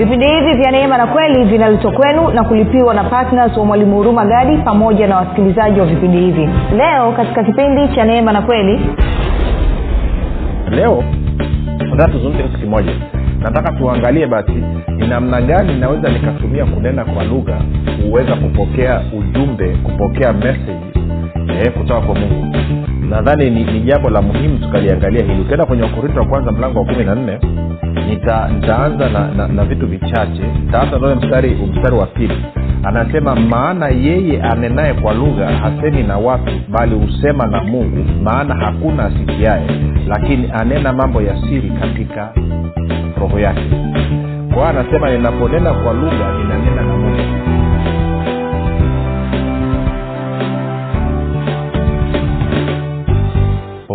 vipindi hivi vya neema na kweli vinaletwa kwenu na kulipiwa na ptns wa mwalimu huruma gadi pamoja na wasikilizaji wa vipindi hivi. Leo katika kipindi cha neema na kweli. Leo nataka tuzungumze kitu kimoja. Nataka tuangalie basi ni namna gani naweza nikatumia kunena kwa lugha kuweza kupokea ujumbe kupokea message eh, kutoka kwa mungu nadhani ni, ni jambo la muhimu tukaliangalia hili. Ukienda kwenye wakorinto wa kwanza mlango wa kumi na nne nita, nitaanza na, na, na vitu vichache. Nitaanza nae mstari mstari wa pili. Anasema maana yeye anenaye kwa lugha hasemi na watu bali husema na mungu maana hakuna asikiaye lakini anena mambo ya siri katika roho yake. Kwa anasema ninaponena kwa lugha ninanena na mungu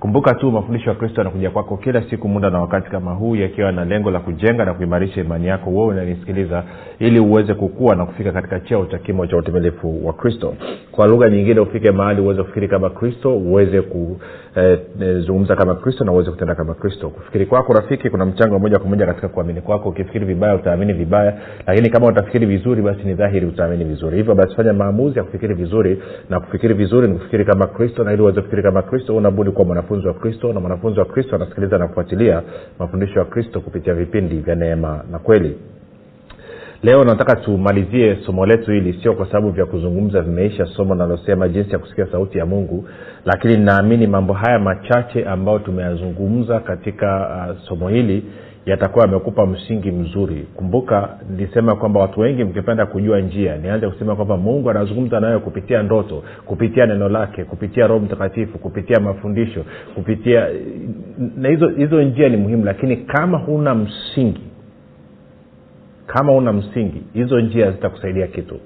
kumbuka tu mafundisho ya kristo yanakuja kwako kila siku muda na wakati kama huu yakiwa na lengo la kujenga na kuimarisha imani yako wewe unanisikiliza ili uweze kukua na kufika katika cheo cha kimo cha utimilifu wa kristo. Kwa lugha nyingine ufike mahali uweze kufikiri kama kristo uweze kuzungumza eh, kama kristo na uweze kutenda kama kristo. Kufikiri kwako rafiki kuna mchango moja kwa moja katika kuamini kwako. Ukifikiri vibaya utaamini vibaya lakini kama utafikiri vizuri basi ni dhahiri utaamini vizuri. Hivyo basi fanya maamuzi ya kufikiri vizuri na kufikiri vizuri ni kufikiri kama kristo na ili uweze kufikiri kama kristo unabudi kuwa mwanafunzi wa kristo na mwanafunzi wa kristo anasikiliza na mafundisho ya kristo kupitia vipindi vya neema na kweli. Leo nataka tumalizie somo letu hili sio kwa sababu vya kuzungumza vimeisha somo linalosema jinsi ya kusikia sauti ya mungu lakini ninaamini mambo haya machache ambayo tumeyazungumza katika uh, somo hili yatakuwa yamekupa msingi mzuri. Kumbuka nilisema kwamba watu wengi mkipenda kujua njia nianze kusema kwamba mungu anazungumza nayo kupitia ndoto kupitia neno lake kupitia roho mtakatifu kupitia mafundisho kupitia na hizo hizo njia ni muhimu lakini kama huna msingi kama una msingi hizo njia zitakusaidia kitu.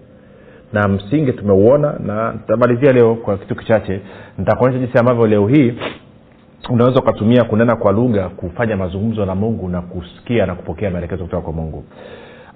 Na msingi tumeuona na tutamalizia leo kwa kitu kichache. Nitakuonyesha jinsi ambavyo leo hii unaweza ukatumia kunena kwa lugha kufanya mazungumzo na mungu na kusikia na kupokea maelekezo kutoka kwa mungu.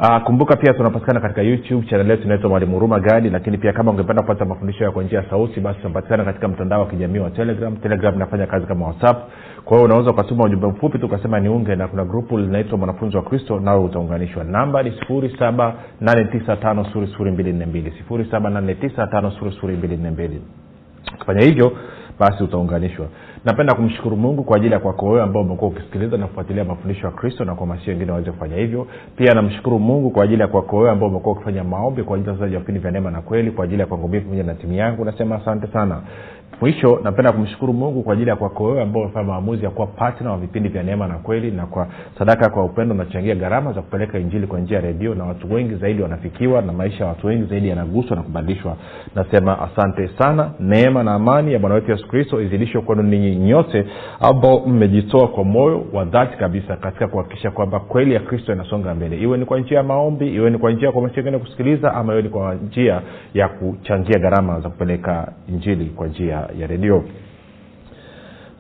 Uh, kumbuka pia tunapatikana katika youtube chanel yetu inaitwa mwalimu huruma gadi lakini pia kama ungependa kupata mafundisho ya kwa njia ya sauti basi tunapatikana katika mtandao wa kijamii wa telegram. Telegram inafanya kazi kama whatsapp. Kwa hiyo unaweza ukatuma ujumbe mfupi tu ukasema niunge na kuna grupu linaitwa mwanafunzi wa kristo nawe utaunganishwa. Namba ni sifuri saba nane tisa tano suri sifuri mbili nne mbili sifuri saba nane tisa tano suri sifuri mbili nne mbili ukifanya hivyo basi utaunganishwa. Napenda kumshukuru mungu kwa ajili ya kwako wewe ambao umekuwa ukisikiliza na kufuatilia mafundisho ya kristo na kuhamasisha wengine waweze kufanya hivyo. Pia namshukuru mungu kwa ajili ya kwako wewe ambao umekuwa ukifanya maombi kwa ajili ya vipindi vya neema na kweli kwa ajili ya kwangu mii pamoja na timu yangu. Nasema asante sana mwisho napenda kumshukuru mungu kwa ajili ya kwako wewe ambao umefanya maamuzi ya kuwa patna wa vipindi vya neema na kweli na kwa sadaka kwa upendo unachangia gharama za kupeleka injili kwa njia ya redio na watu wengi zaidi wanafikiwa na maisha ya watu wengi zaidi yanaguswa na kubadilishwa. Nasema asante sana. Neema na amani ya bwana wetu yesu kristo izidishwe kwenu ninyi nyote ambao mmejitoa kwa moyo wa dhati kabisa katika kuhakikisha kwamba kweli ya kristo inasonga mbele. Iwe ni kwa njia ya maombi iwe ni kwa njia wengine kusikiliza ama iwe ni kwa njia ya kuchangia gharama za kupeleka injili kwa njia ya redio.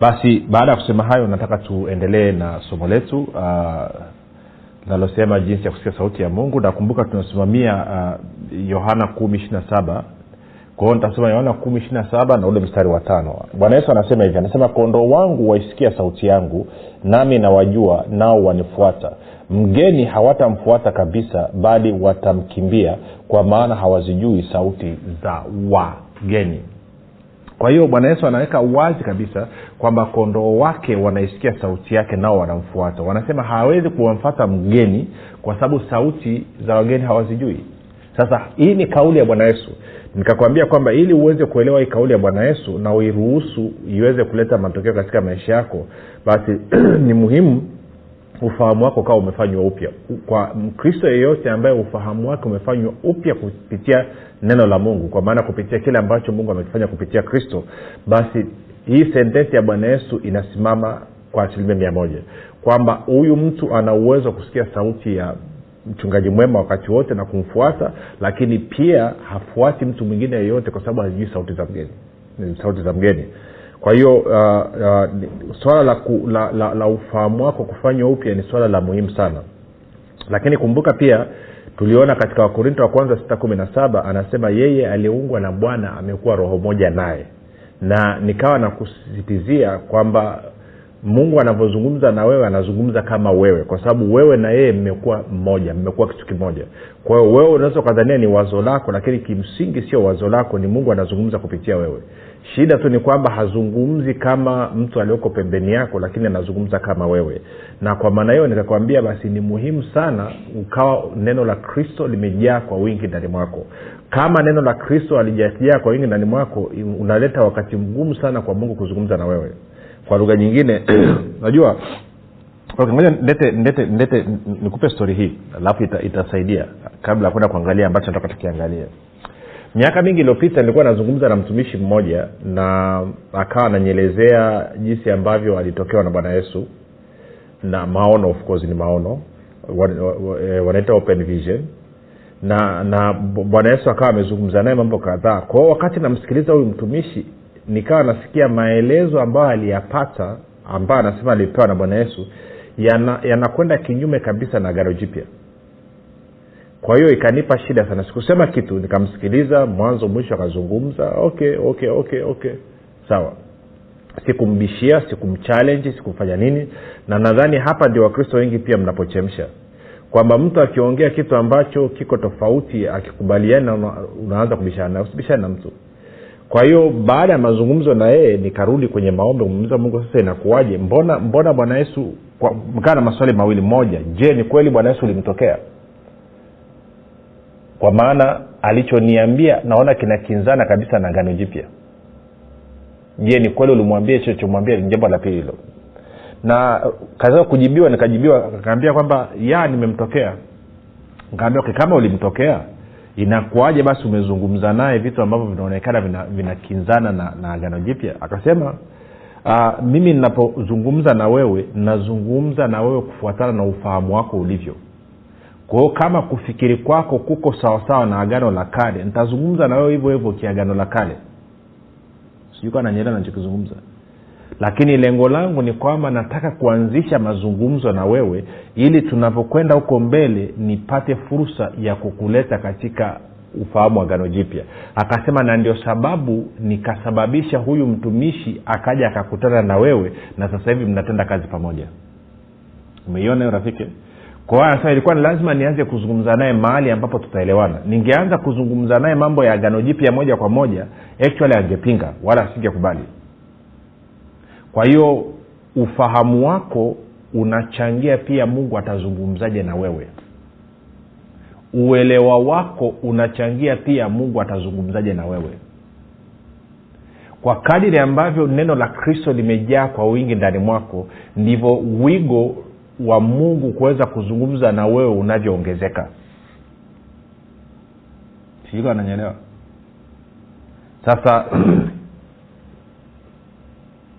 Basi baada ya kusema hayo nataka tuendelee na somo letu linalosema uh, jinsi ya kusikia sauti ya mungu. Nakumbuka tunasimamia yohana uh, kumi ishiri na saba. Kwa hiyo nitasoma yohana kumi ishiri na saba na ule mstari wa tano. Bwana yesu anasema hivi anasema kondoo wangu waisikia sauti yangu nami nawajua nao wanifuata. Mgeni hawatamfuata kabisa bali watamkimbia kwa maana hawazijui sauti za wageni kwa hiyo bwana yesu anaweka wazi kabisa kwamba kondoo wake wanaisikia sauti yake nao wanamfuata. Wanasema hawezi kuwamfata mgeni kwa sababu sauti za wageni hawazijui. Sasa hii ni kauli ya bwana yesu. Nikakwambia kwamba ili uweze kuelewa hii kauli ya bwana yesu na uiruhusu iweze kuleta matokeo katika maisha yako basi ni muhimu ufahamu wako ukawa umefanywa upya. Kwa mkristo yeyote ambaye ufahamu wake umefanywa upya kupitia neno la mungu kwa maana kupitia kile ambacho mungu amekifanya kupitia kristo basi hii sentensi ya bwana yesu inasimama kwa asilimia mia moja. Kwamba huyu mtu ana uwezo wa kusikia sauti ya mchungaji mwema wakati wote na kumfuata lakini pia hafuati mtu mwingine yeyote kwa sababu hazijui sauti za mgeni. Sauti za mgeni kwa hiyo uh, uh, swala la, la, la, la ufahamu wako kufanywa upya ni swala la muhimu sana. Lakini kumbuka pia tuliona katika wakorinto wa kwanza sita kumi na saba anasema yeye aliyeungwa na bwana amekuwa roho moja naye. Na nikawa nakusisitizia kwamba mungu anavyozungumza na wewe anazungumza kama wewe kwa sababu wewe na yeye mmekuwa mmoja mmekuwa kitu kimoja. Kwa hiyo wewe unaweza ukadhania ni wazo lako lakini kimsingi sio wazo lako ni mungu anazungumza kupitia wewe. Shida tu ni kwamba hazungumzi kama mtu alioko pembeni yako lakini anazungumza kama wewe. Na kwa maana hiyo nikakwambia basi ni muhimu sana ukawa neno la kristo limejaa kwa wingi ndani mwako. Kama neno la kristo alijajaa kwa wingi ndani mwako unaleta wakati mgumu sana kwa mungu kuzungumza na wewe kwa lugha nyingine najua okay, ngoja ndete ndete ndete nikupe stori hii alafu ita, itasaidia kabla ya kwenda kuangalia ambacho nataka tukiangalia miaka mingi iliyopita nilikuwa nazungumza na mtumishi mmoja na akawa ananyelezea jinsi ambavyo alitokewa na bwana yesu na maono of course ni maono wanaita open vision. Na na bwana yesu akawa amezungumza naye mambo kadhaa. Kwao wakati namsikiliza huyu mtumishi nikawa nasikia maelezo ambayo aliyapata ambayo anasema alipewa na bwana yesu yanakwenda yana kinyume kabisa na garo jipya. Kwa hiyo ikanipa shida sana. Sikusema kitu nikamsikiliza mwanzo mwisho akazungumza okay okay okay okay. Sawa. Sikumbishia sikumchallenge sikumfanya nini. Na nadhani hapa ndio wakristo wengi pia mnapochemsha. Kwamba mtu akiongea kitu ambacho kiko tofauti akikubaliana una, unaanza kubishana usibishane na mtu kwa hiyo baada ya mazungumzo na yeye nikarudi kwenye maombi kumuuliza mungu sasa inakuwaje? Mbona mbona bwana yesu mkaa na maswali mawili moja. Je ni kweli bwana yesu ulimtokea? Kwa maana alichoniambia naona kinakinzana kabisa na gano jipya. Je ni kweli ulimwambia hicho chomwambia jambo la pili hilo. Na kaza kujibiwa nikajibiwa kaambia kwamba ya nimemtokea. Nikaambia kama ulimtokea inakuaje basi umezungumza naye vitu ambavyo vinaonekana vinakinzana vina na, agano jipya? Akasema uh, mimi ninapozungumza na wewe nazungumza na wewe kufuatana na ufahamu wako ulivyo. Kwa hiyo kama kufikiri kwako kuko sawasawa na agano la kale nitazungumza na wewe hivyo hivyo kiagano la kale. Sijui kaa nanyelea nachokizungumza lakini lengo langu ni kwamba nataka kuanzisha mazungumzo na wewe ili tunavyokwenda huko mbele nipate fursa ya kukuleta katika ufahamu wa gano jipya. Akasema na ndio sababu nikasababisha huyu mtumishi akaja akakutana na wewe na sasa hivi mnatenda kazi pamoja. Umeiona hiyo rafiki? Kwa ilikuwa ni lazima nianze kuzungumza naye mahali ambapo tutaelewana. Ningeanza kuzungumza naye mambo ya gano jipya moja kwa moja actually angepinga wala asingekubali kwa hiyo ufahamu wako unachangia pia mungu atazungumzaje na wewe. Uelewa wako unachangia pia mungu atazungumzaje na wewe. Kwa kadiri ambavyo neno la kristo limejaa kwa wingi ndani mwako ndivyo wigo wa mungu kuweza kuzungumza na wewe unavyoongezeka. Sijui ananyelewa sasa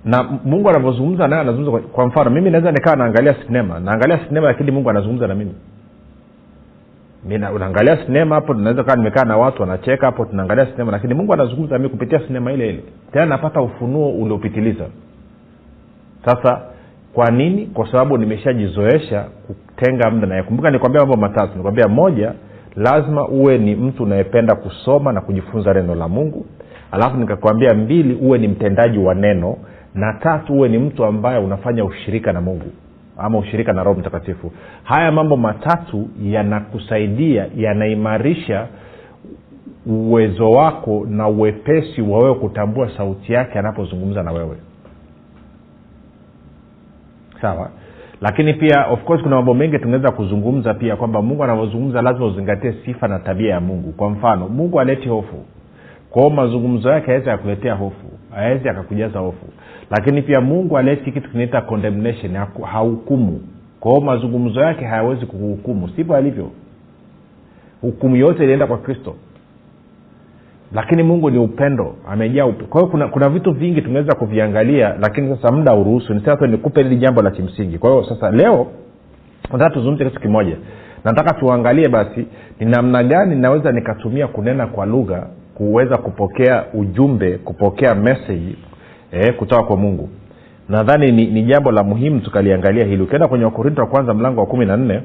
na mungu anavyozungumza naye anazungumza kwa, mfano mimi naweza nikawa naangalia sinema naangalia sinema lakini mungu anazungumza na mimi. Unaangalia sinema hapo tunaweza kaa nimekaa na watu wanacheka hapo tunaangalia sinema lakini mungu anazungumza mi kupitia sinema ile ile. Tena napata ufunuo uliopitiliza. Sasa kwa nini? Kwa sababu nimeshajizoesha kutenga muda naye. Nikwambia mambo matatu. Nikwambia moja lazima uwe ni mtu unayependa kusoma na kujifunza neno la mungu. Alafu nikakwambia mbili uwe ni mtendaji wa neno na tatu huwe ni mtu ambaye unafanya ushirika na mungu ama ushirika na roho mtakatifu. Haya mambo matatu yanakusaidia yanaimarisha uwezo wako na uwepesi wa wewe kutambua sauti yake anapozungumza na wewe. Sawa? Lakini pia of course kuna mambo mengi tunaweza kuzungumza pia kwamba mungu anavyozungumza lazima uzingatie sifa na tabia ya mungu. Kwa mfano mungu aleti hofu. Kwao mazungumzo yake aweza yakuletea hofu awezi akakujaza hofu. Lakini pia mungu aleti kitu kinaita condemnation hahukumu. Kwao mazungumzo yake hayawezi kuhukumu. Sivyo alivyo. Hukumu yote ilienda kwa kristo. Lakini mungu ni upendo. Amejaa up... kwa hiyo kuna, kuna vitu vingi tumeweza kuviangalia lakini sasa muda uruhusu nisasa nikupe hili jambo la kimsingi. Kwa hiyo sasa leo nataka tuzungumze kitu kimoja. Nataka tuangalie basi ni namna gani naweza nikatumia kunena kwa lugha kuweza kupokea ujumbe kupokea meseji eh, kutoka kwa mungu. Nadhani ni, ni jambo la muhimu tukaliangalia hili. Ukienda kwenye wakorinto wa kwanza mlango wa kumi na nne.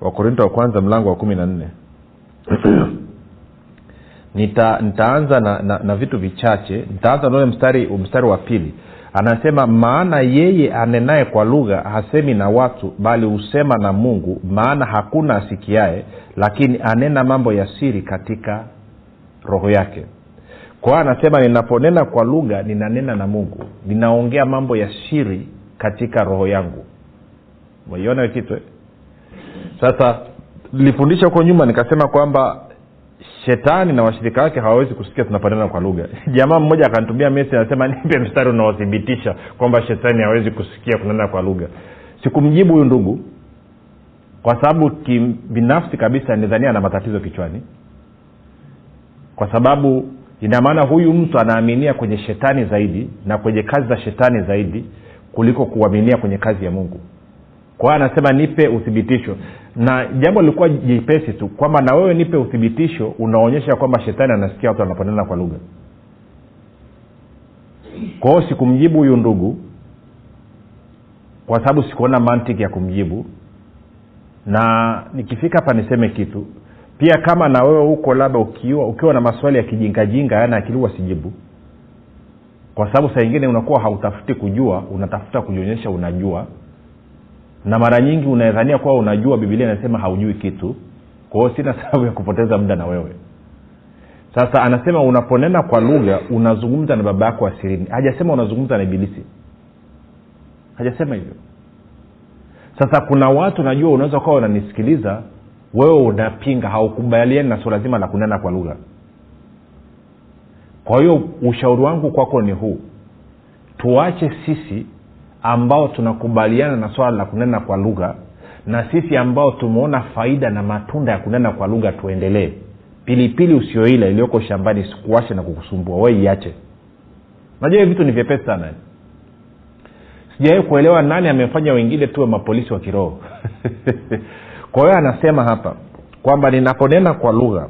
Wakorinto wa kwanza mlango wa kumi na nne. Nita, nitaanza na, na, na vitu vichache. Nitaanza naule mstari mstari wa pili. Anasema maana yeye anenaye kwa lugha hasemi na watu bali husema na mungu maana hakuna asikiae lakini anena mambo ya siri katika roho yake. Kwa anasema ninaponena kwa lugha ninanena na mungu. Ninaongea mambo ya siri katika roho yangu. Meiona hiyo eh? sasa nilifundisha huko nyuma nikasema kwamba shetani na washirika wake hawawezi kusikia tunaponena kwa lugha. Jamaa mmoja akanitumia mesi anasema nipe mstari unaothibitisha kwamba shetani hawezi kusikia kunena kwa lugha. Sikumjibu huyu ndugu kwa sababu kibinafsi kabisa nidhania na matatizo kichwani kwa sababu ina maana huyu mtu anaaminia kwenye shetani zaidi na kwenye kazi za shetani zaidi kuliko kuaminia kwenye kazi ya mungu. Kwa hiyo anasema nipe uthibitisho. Na jambo lilikuwa jepesi tu kwamba na wewe nipe uthibitisho unaonyesha kwamba shetani anasikia watu wanaponena kwa lugha. Kwa hiyo sikumjibu huyu ndugu kwa sababu sikuona mantiki ya kumjibu. Na nikifika hapa niseme kitu pia kama na wewe huko labda ukiwa ukiwa na maswali ya kijingajinga yana akili wasijibu kwa sababu saa ingine unakuwa hautafuti kujua unatafuta kujionyesha unajua. Na mara nyingi unadhania kuwa unajua bibilia inasema haujui kitu. Kwa hiyo sina sababu ya kupoteza muda na wewe. Sasa anasema unaponena kwa lugha unazungumza na baba yako asirini. Hajasema unazungumza na ibilisi. Hajasema hivyo. Sasa kuna watu najua unaweza ukawa unanisikiliza wewe unapinga haukubaliani na suala zima la kunena kwa lugha. Kwa hiyo ushauri wangu kwako ni huu. Tuache sisi ambao tunakubaliana na swala la kunena kwa lugha na sisi ambao tumeona faida na matunda ya kunena kwa lugha tuendelee. Pilipili usioila iliyoko shambani sikuwashe na kukusumbua. We iache. Najua hivi vitu ni vyepesi sana. Sijawai kuelewa nani amefanya wengine tuwe mapolisi wa kiroho kwa hiyo anasema hapa kwamba ninaponena kwa lugha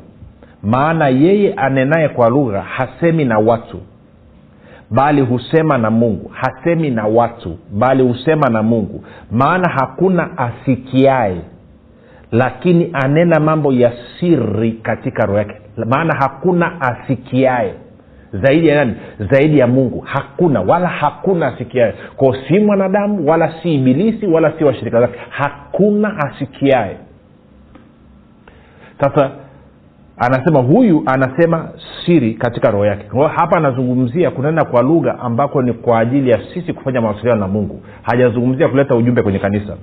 maana yeye anenaye kwa lugha hasemi na watu bali husema na mungu. Hasemi na watu bali husema na mungu. Maana hakuna asikiae lakini anena mambo ya siri katika roho yake. Maana hakuna asikiae zaidi ya nani? Zaidi ya mungu. Hakuna wala hakuna asikiae kwao si mwanadamu wala si ibilisi wala si washirika zake. Hakuna asikiae sasa anasema huyu anasema siri katika roho yake. Kwa hapa anazungumzia kunena kwa lugha ambako ni kwa ajili ya sisi kufanya mawasiliano na mungu. Hajazungumzia kuleta ujumbe kwenye kanisa.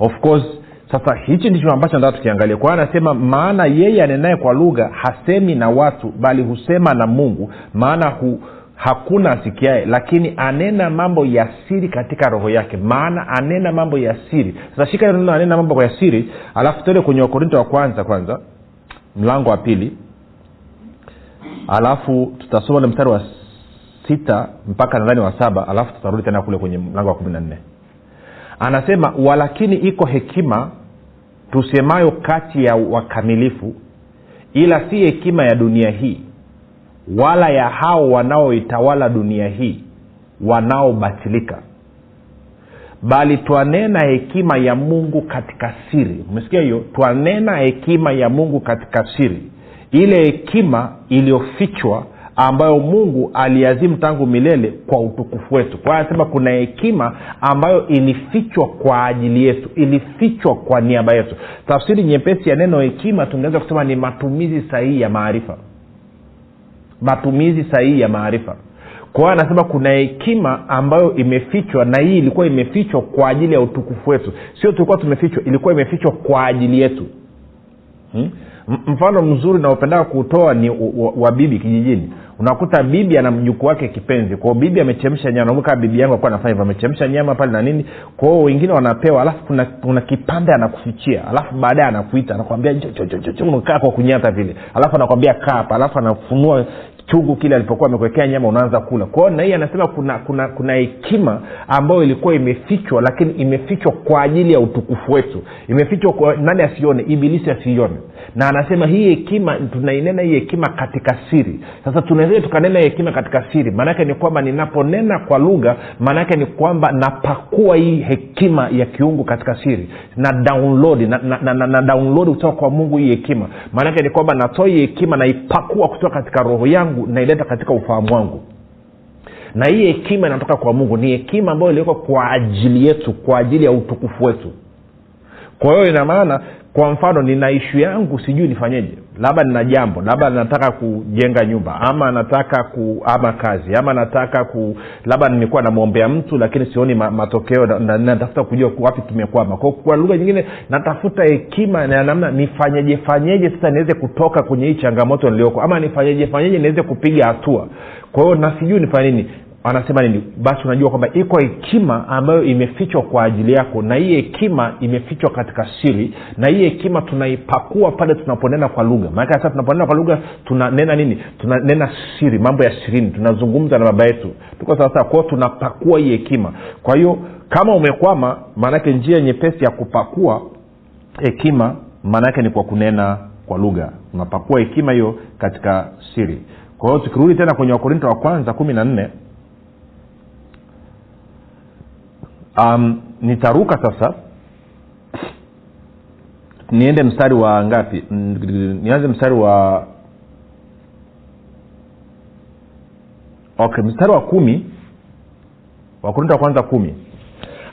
Of course sasa hichi ndicho ambacho nataka tukiangalia kwa hiyo anasema maana yeye anenaye kwa lugha hasemi na watu bali husema na mungu. Maana hu, hakuna asikiae lakini anena mambo ya siri katika roho yake. Maana anena mambo ya siri. Sasa shika neno anena mambo ya siri. Alafu tuende kwenye wakorinto wa kwanza kwanza. Mlango wa pili. Alafu tutasoma ule mstari wa sita mpaka nadhani wa saba. Alafu tutarudi tena kule kwenye mlango wa kumi na nne. Anasema walakini iko hekima tusemayo kati ya wakamilifu ila si hekima ya dunia hii wala ya hao wanaoitawala dunia hii wanaobatilika. Bali twanena hekima ya mungu katika siri. Umesikia hiyo? Twanena hekima ya mungu katika siri. Ile hekima iliyofichwa ambayo mungu aliazimu tangu milele kwa utukufu wetu. Kwa anasema kuna hekima ambayo ilifichwa kwa ajili yetu ilifichwa kwa niaba yetu. Tafsiri nyepesi ya neno hekima tungeweza kusema ni matumizi sahihi ya maarifa. Matumizi sahihi ya maarifa. Kwa hiyo anasema kuna hekima ambayo imefichwa na hii ilikuwa imefichwa kwa ajili ya utukufu wetu. Sio tulikuwa tumefichwa ilikuwa imefichwa kwa ajili yetu hmm? mfano mzuri naopendaka kutoa ni wa, bibi kijijini unakuta bibi ana mjukuu wake kipenzi kwao bibi amechemsha nyama bibi yangu alikuwa anafanya hivyo amechemsha nyama pale na nini kwao wengine wanapewa alafu kuna, kuna kipande anakufichia alafu baadaye anakuita anakwambia unakaa kwa kunyata vile alafu anakwambia kaa hapa alafu anafunua chungu kile alipokuwa amekuekea nyama unaanza kula. Kwao na anasema kuna kuna kuna hekima ambayo ilikuwa imefichwa lakini imefichwa kwa ajili ya utukufu wetu. Imefichwa kwa nani asione? Ibilisi asiione. Na anasema hii hekima tunainena hii hekima katika siri. Sasa tunaweza tukanena hekima katika siri. Maanaake ni kwamba ninaponena kwa lugha maanaake ni kwamba napakua hii hekima ya kiungu katika siri. Na download na, na, na, na, na download kutoka kwa mungu hii hekima. Maanake ni kwamba natoa hii hekima naipakua kutoka katika roho yangu naileta katika ufahamu wangu. Na hii hekima inatoka kwa mungu. Ni hekima ambayo iliwekwa kwa ajili yetu kwa ajili ya utukufu wetu. Kwa hiyo ina maana kwa mfano nina ishu yangu sijui nifanyeje labda nina jambo labda nataka kujenga nyumba ama nataka kuama kazi ama nataka ku labda nimekuwa namwombea mtu lakini sioni ma, matokeo natafuta na, na, na kujua wapi tumekwama kwa, kwa lugha nyingine natafuta hekima na namna nifanyeje fanyeje sasa niweze kutoka kwenye hii changamoto nilioko ama nifanyeje fanyeje niweze kupiga hatua. Kwa hiyo na sijui nifanye nini anasema nini? Basi unajua kwamba iko hekima ambayo imefichwa kwa ajili yako na hii hekima imefichwa katika siri na hii hekima tunaipakua pale tunaponena kwa lugha. Maanake sasa tunaponena kwa lugha tunanena nini? Tunanena siri mambo ya sirini. Tunazungumza na baba yetu. Tuko sawasawa kwao tunapakua hii hekima. Kwa hiyo kama umekwama maanake njia nyepesi ya kupakua hekima maanaake ni kwa kunena kwa lugha. Unapakua hekima hiyo katika siri. Kwa hiyo tukirudi tena kwenye wakorinto wa kwanza kumi na nne um, nitaruka sasa. Niende mstari wa ngapi? Nianze mstari wa okay mstari wa kumi. Wakorinto wa kwanza kumi.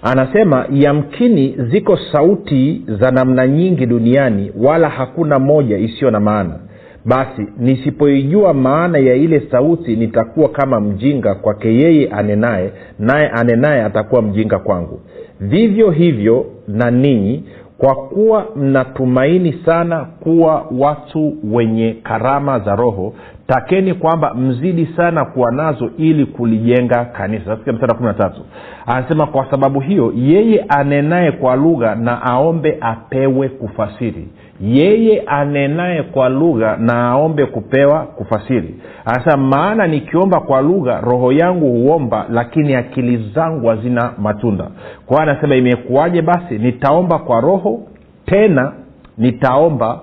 Anasema yamkini ziko sauti za namna nyingi duniani wala hakuna moja isiyo na maana basi nisipoijua maana ya ile sauti nitakuwa kama mjinga kwake yeye anenaye naye anenaye atakuwa mjinga kwangu. Vivyo hivyo na ninyi kwa kuwa mnatumaini sana kuwa watu wenye karama za roho takeni kwamba mzidi sana kuwa nazo ili kulijenga kanisa. Mstari kumi na tatu. Anasema kwa sababu hiyo yeye anenaye kwa lugha na aombe apewe kufasiri. Yeye anenaye kwa lugha na aombe kupewa kufasiri. Anasema maana nikiomba kwa lugha roho yangu huomba lakini akili zangu hazina matunda. Kwa anasema imekuwaje basi? Nitaomba kwa roho tena nitaomba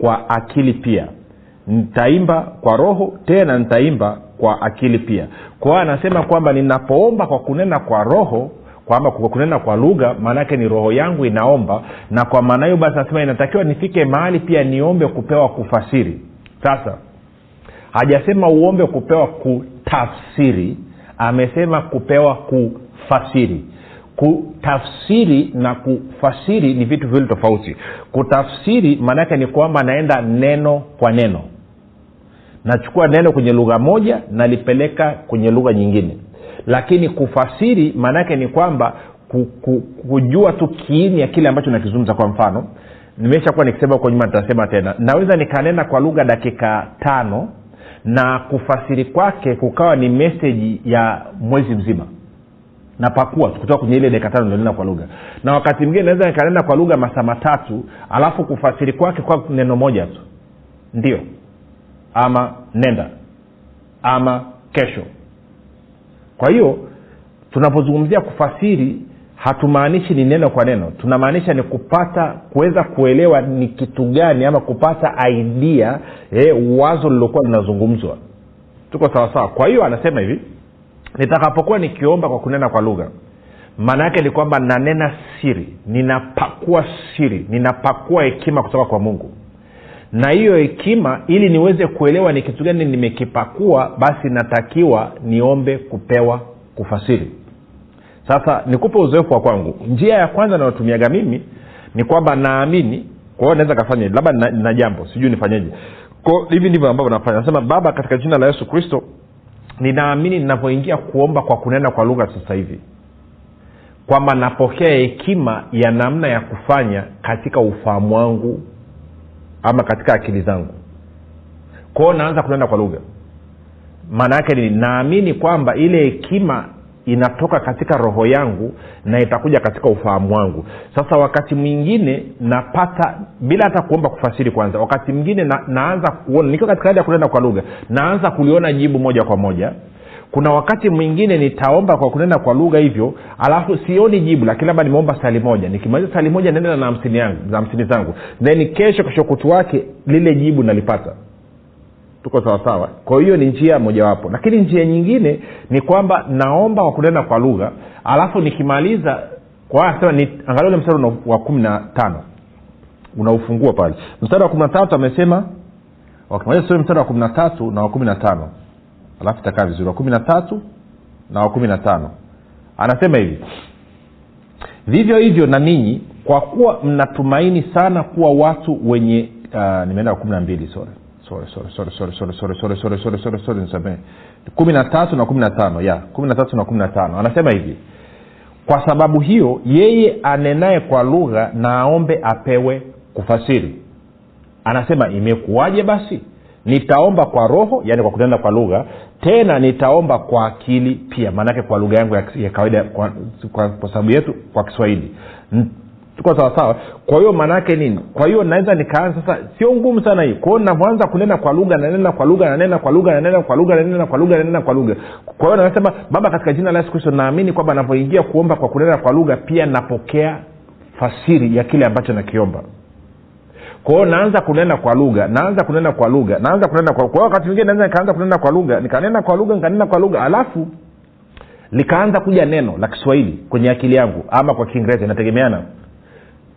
kwa akili pia nitaimba kwa roho tena nitaimba kwa akili pia. Kwa hiyo anasema kwamba ninapoomba kwa kunena kwa roho kwamba kwa kunena kwa lugha maanaake ni roho yangu inaomba. Na kwa maana hiyo basi anasema inatakiwa nifike mahali pia niombe kupewa kufasiri. Sasa hajasema uombe kupewa kutafsiri amesema kupewa kufasiri. Kutafsiri na kufasiri ni vitu viwili tofauti. Kutafsiri maanaake ni kwamba naenda neno kwa neno nachukua neno kwenye lugha moja nalipeleka kwenye lugha nyingine. Lakini kufasiri maanaake ni kwamba ku, ku, kujua tu kiini ya kile ambacho nakizungumza. Kwa mfano nimeshakuwa nikisema huko nyuma nitasema tena. Naweza nikanena kwa lugha dakika tano na kufasiri kwake kukawa ni meseji ya mwezi mzima. Napakua kutoka kwenye ile dakika tano nilionena kwa lugha. Na wakati mwingine naweza nikanena kwa lugha masaa matatu alafu kufasiri kwake kwa neno moja tu. Ndio ama nenda ama kesho. Kwa hiyo tunapozungumzia kufasiri hatumaanishi ni neno kwa neno. Tunamaanisha ni kupata kuweza kuelewa ni kitu gani ama kupata idea eh, wazo lilokuwa linazungumzwa. Tuko sawasawa kwa hiyo anasema hivi nitakapokuwa nikiomba kwa kunena kwa lugha maana yake ni kwamba nanena siri. Ninapakua siri. Ninapakua hekima kutoka kwa mungu na hiyo hekima ili niweze kuelewa ni kitu gani nimekipakua basi natakiwa niombe kupewa kufasiri. Sasa nikupe uzoefu wa kwangu. Njia ya kwanza nayotumiaga mimi ni kwamba naamini kwa hiyo naweza kafanya labda na, jambo sijui nifanyeje. Hivi ndivyo ambavyo nafanya. Nasema baba katika jina la yesu kristo ninaamini ninavyoingia kuomba kwa kunena kwa lugha sasa hivi kwamba napokea hekima ya namna ya kufanya katika ufahamu wangu ama katika akili zangu. Kwao naanza kunena kwa lugha. Maana yake ni naamini kwamba ile hekima inatoka katika roho yangu na itakuja katika ufahamu wangu. Sasa wakati mwingine napata bila hata kuomba kufasiri kwanza wakati mwingine na, naanza kuona nikiwa katika hali ya kunena kwa lugha naanza kuliona jibu moja kwa moja kuna wakati mwingine nitaomba kwa kunena kwa lugha hivyo alafu sioni jibu lakini labda nimeomba sali moja. Nikimaliza sali moja naenda na hamsini hamsini zangu. Then kesho keshokutu wake lile jibu nalipata. Tuko sawasawa kwa hiyo ni njia mojawapo. Lakini njia nyingine ni kwamba naomba kwa kunena kwa lugha alafu nikimaliza kwa sema ni angalia ule mstari wa kumi na tano. Unaufungua pale. Mstari wa kumi na tatu amesema wakimaliza mstari wa kumi na tatu na wa kumi na tano alafu itakaa vizuri wa kumi na tatu na wa kumi na tano anasema hivi vivyo hivyo na ninyi kwa kuwa mnatumaini sana kuwa watu wenye uh, nimeenda kumi na mbili sore kumi na tatu na kumi na tano ya kumi na tatu na kumi na tano anasema hivi kwa sababu hiyo yeye anenaye kwa lugha na aombe apewe kufasiri anasema imekuwaje basi nitaomba kwa roho yani kwa kunena kwa lugha tena nitaomba kwa akili pia maanake kwa lugha yangu ya, kawaida kwa, kwa, kwa sababu yetu kwa kiswahili. Tuko sawasawa kwa hiyo maanaake nini? Kwa hiyo naweza nikaanza sasa sio ngumu sana hii. Kwao navyoanza kunena kwa lugha nanena kwa lugha nanena kwa lugha nanena kwa lugha nanena kwa lugha nanena kwa lugha. Kwa hiyo nasema baba katika jina la yesu kristo naamini kwamba navyoingia kuomba kwa kunena kwa lugha pia napokea fasiri ya kile ambacho nakiomba kwao naanza kunena kwa lugha naanza kunena kwa lugha naanza kunena kwa kwa wakati mwingine naweza nikaanza kunena kwa lugha nikanena kwa lugha nikanena kwa lugha alafu likaanza kuja neno la kiswahili kwenye akili yangu ama kwa kiingereza inategemeana.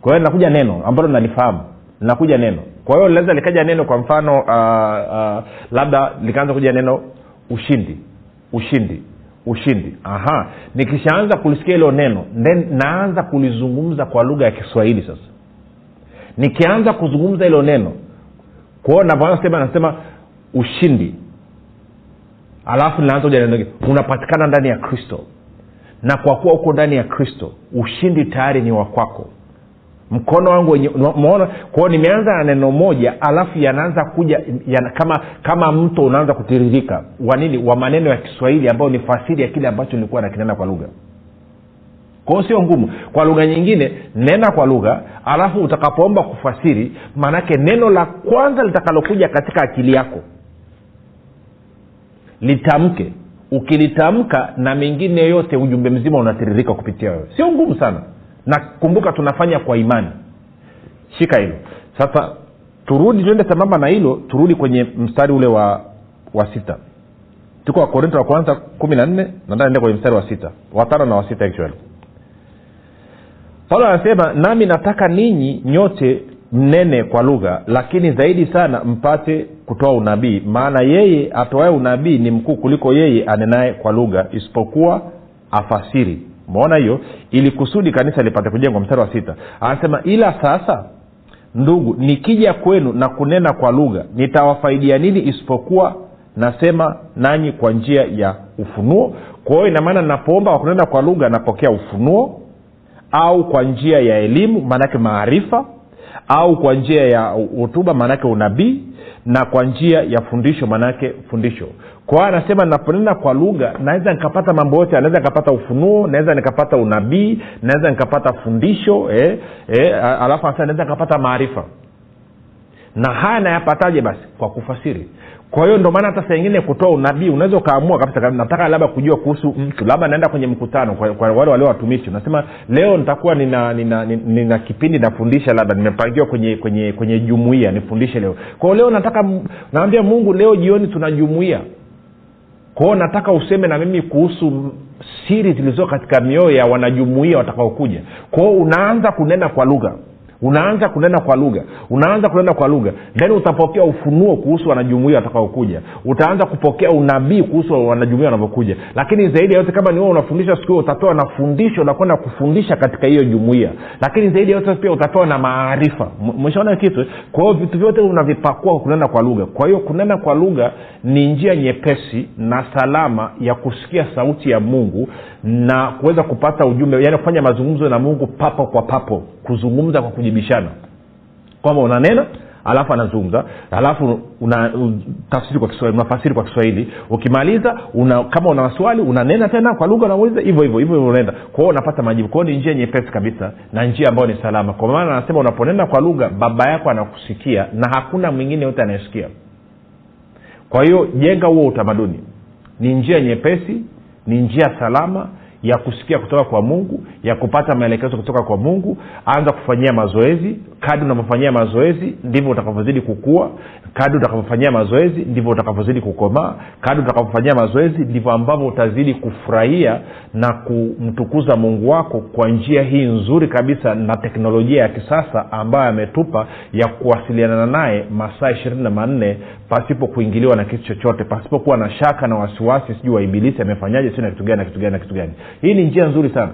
Kwa hiyo linakuja neno ambalo nalifahamu linakuja neno. Kwa hiyo linaweza likaja neno kwa mfano uh, uh, labda likaanza kuja neno ushindi ushindi ushindi. Aha. Nikishaanza kulisikia hilo neno then naanza kulizungumza kwa lugha ya kiswahili sasa nikianza kuzungumza hilo neno kwao navyosema nasema ushindi. Alafu ninaanza uja unapatikana ndani ya kristo. Na kwa kuwa huko ndani ya kristo ushindi tayari ni wa kwako. Mkono wangu umeona kwao nimeanza na neno moja alafu yanaanza kuja yana, kama kama mto unaanza kutiririka. Wa nini? Wa maneno ya kiswahili ambayo ni fasiri ya kile ambacho nilikuwa nakinena kwa lugha kwao sio ngumu. Kwa lugha nyingine nena kwa lugha alafu utakapoomba kufasiri maanake neno la kwanza litakalokuja katika akili yako litamke. Ukilitamka na mengine yote ujumbe mzima unatiririka kupitia wewe. Sio ngumu sana. Na kumbuka tunafanya kwa imani. Shika hilo. Sasa turudi tuende sambamba na hilo turudi kwenye mstari ule wa wa sita. Tuko wakorinto wa kwanza kumi na nne nadaende kwenye mstari wa sita. Watano na wa actually paulo anasema nami nataka ninyi nyote mnene kwa lugha lakini zaidi sana mpate kutoa unabii. Maana yeye atoae unabii ni mkuu kuliko yeye anenaye kwa lugha isipokuwa afasiri. Umeona hiyo? Ili kusudi kanisa lipate kujengwa. Mstari wa sita. Anasema ila sasa ndugu nikija kwenu na kunena kwa lugha nitawafaidia nini isipokuwa nasema nanyi kwa njia ya ufunuo? Kwa hiyo inamaana napoomba kwa kunena kwa lugha napokea ufunuo au kwa njia ya elimu maanake maarifa au kwa njia ya hotuba maanake unabii na kwa njia ya fundisho maanake fundisho. Kwa hiyo anasema naponena kwa lugha naweza nikapata mambo yote naweza nikapata ufunuo naweza nikapata unabii naweza nikapata fundisho eh, eh, alafu anasema naweza nikapata maarifa. Na haya nayapataje basi? Kwa kufasiri kwa hiyo ndio maana hata saa ingine kutoa unabii unaweza ukaamua kabisa nataka labda kujua kuhusu mtu labda naenda kwenye mkutano kwa, kwa wale walio watumishi. Unasema leo nitakuwa nina, nina, nina, nina kipindi nafundisha labda nimepangiwa kwenye kwenye kwenye jumuia nifundishe leo. Kwao leo nataka naambia mungu leo jioni tuna jumuia kwao nataka useme na mimi kuhusu siri zilizo katika mioyo ya wanajumuia watakaokuja. Kwao unaanza kunena kwa lugha unaanza kunena kwa lugha. Unaanza kunena kwa lugha. Then utapokea ufunuo kuhusu wanajumuia watakaokuja. Utaanza kupokea unabii kuhusu wanajumuia wanavyokuja. Lakini zaidi ya kama ni wewe unafundisha siku utapewa na fundisho unakwenda kufundisha katika hiyo jumuia. Lakini zaidi ya pia utatoa na maarifa. Mweshaona kitu kwa hiyo vitu vyote unavipakua kunena kwa lugha. Kwa hiyo kunena kwa lugha ni njia nyepesi na salama ya kusikia sauti ya mungu na kuweza kupata ujumbe yani kufanya mazungumzo na mungu papo kwa papo kuzungumza kwa kujibishana kwamba unanena alafu anazungumza alafu una kwa kiswahili unafasiri kwa kiswahili. Ukimaliza una, kama una maswali unanena tena kwa lugha unauliza hivyo hivyo hivyo unaenda. Kwao unapata majibu. Kwao ni njia nyepesi kabisa na njia ambayo ni salama. Kwa maana anasema unaponena kwa lugha baba yako anakusikia na hakuna mwingine yote anayesikia. Kwa hiyo jenga huo utamaduni. Ni njia nyepesi ni njia salama ya kusikia kutoka kwa mungu ya kupata maelekezo kutoka kwa mungu anza kufanyia mazoezi. Kadi unavyofanyia mazoezi ndivyo utakavyozidi kukua. Kadi utakavyofanyia mazoezi ndivyo utakavyozidi kukomaa. Kadi utakavyofanyia mazoezi ndivyo ambavyo utazidi kufurahia na kumtukuza mungu wako kwa njia hii nzuri kabisa na teknolojia ya kisasa ambayo ametupa ya kuwasiliana naye masaa ishirini na manne pasipo kuingiliwa na kitu chochote pasipokuwa na shaka na wasiwasi sijui waibilisi amefanyaje si na kitu gani na kitu gani na kitu gani hii ni njia nzuri sana.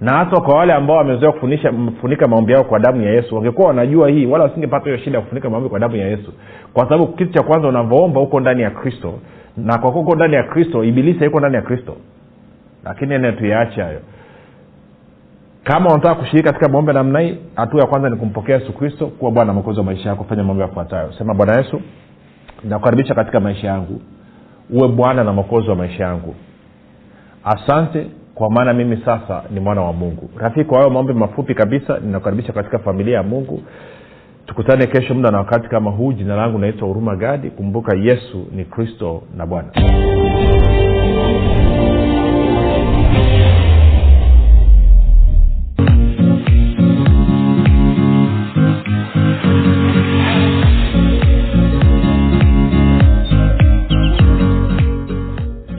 Na hata kwa wale ambao wamezoea kufunika maombi yao kwa damu ya yesu wangekuwa wanajua hii wala wasingepata hiyo shida ya kufunika maombi kwa damu ya yesu. Kwa sababu kitu cha kwanza unavyoomba huko ndani ya kristo na kwa uko ndani ya kristo ibilisi haiko ndani ya kristo. Lakini ene tuyaache hayo. Kama unataka kushiriki katika maombi namna hii hatua ya kwanza ni kumpokea yesu kristo kuwa bwana mwokozi wa maisha yako fanya mambo yafuatayo. Sema bwana yesu nakukaribisha katika maisha yangu. Uwe bwana na mwokozi wa maisha yangu. Asante kwa maana mimi sasa ni mwana wa mungu. Rafiki kwa hayo maombi mafupi kabisa ninakukaribisha katika familia ya mungu. Tukutane kesho muda na wakati kama huu. Jina langu naitwa huruma gadi. Kumbuka yesu ni kristo na bwana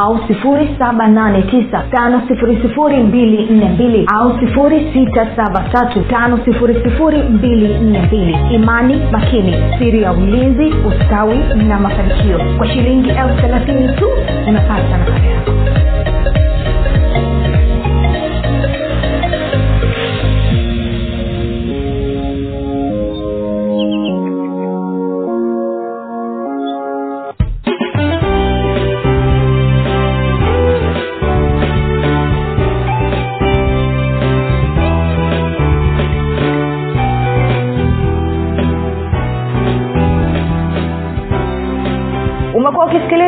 au 789 au 6735242 imani makini siri ya ulinzi ustawi na mafanikio. Kwa shilingi elfu thelathini tu unapata nakala yako